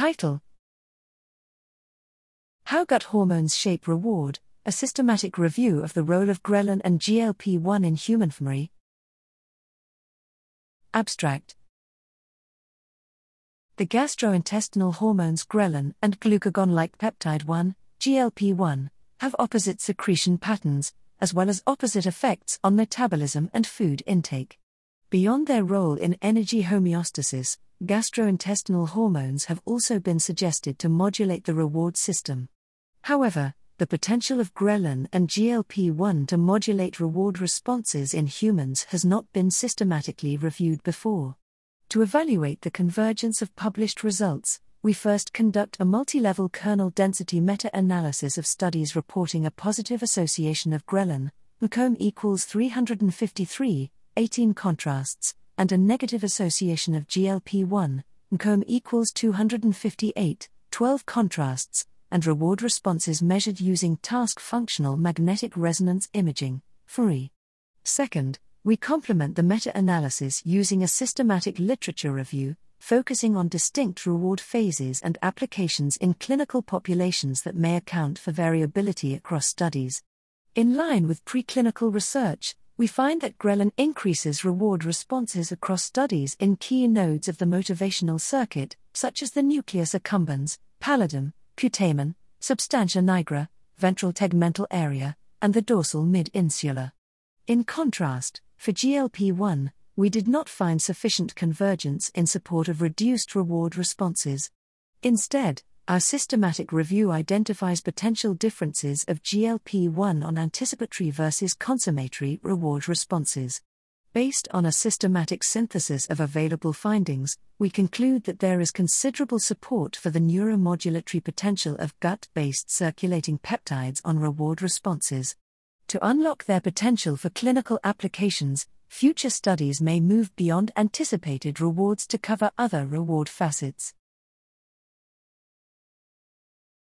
Title How Gut Hormones Shape Reward A Systematic Review of the Role of Ghrelin and GLP 1 in Human fMRI. Abstract The gastrointestinal hormones ghrelin and glucagon like peptide 1, GLP 1, have opposite secretion patterns, as well as opposite effects on metabolism and food intake. Beyond their role in energy homeostasis, gastrointestinal hormones have also been suggested to modulate the reward system. However, the potential of ghrelin and GLP 1 to modulate reward responses in humans has not been systematically reviewed before. To evaluate the convergence of published results, we first conduct a multi level kernel density meta analysis of studies reporting a positive association of ghrelin, Ncomb equals 353, 18 contrasts, and a negative association of GLP 1, Ncomb equals 258, 12 contrasts, and reward responses measured using task functional magnetic resonance imaging, FMRI. Second, we complement the meta analysis using a systematic literature review, focusing on distinct reward phases and applications in clinical populations that may account for variability across studies. In line with preclinical research, we find that ghrelin increases reward responses across studies in key nodes of the motivational circuit, such as the nucleus accumbens, pallidum, putamen, substantia nigra, ventral tegmental area, and the dorsal mid insula. In contrast, for GLP 1, we did not find sufficient convergence in support of reduced reward responses. Instead, our systematic review identifies potential differences of GLP 1 on anticipatory versus consummatory reward responses. Based on a systematic synthesis of available findings, we conclude that there is considerable support for the neuromodulatory potential of gut based circulating peptides on reward responses. To unlock their potential for clinical applications, future studies may move beyond anticipated rewards to cover other reward facets.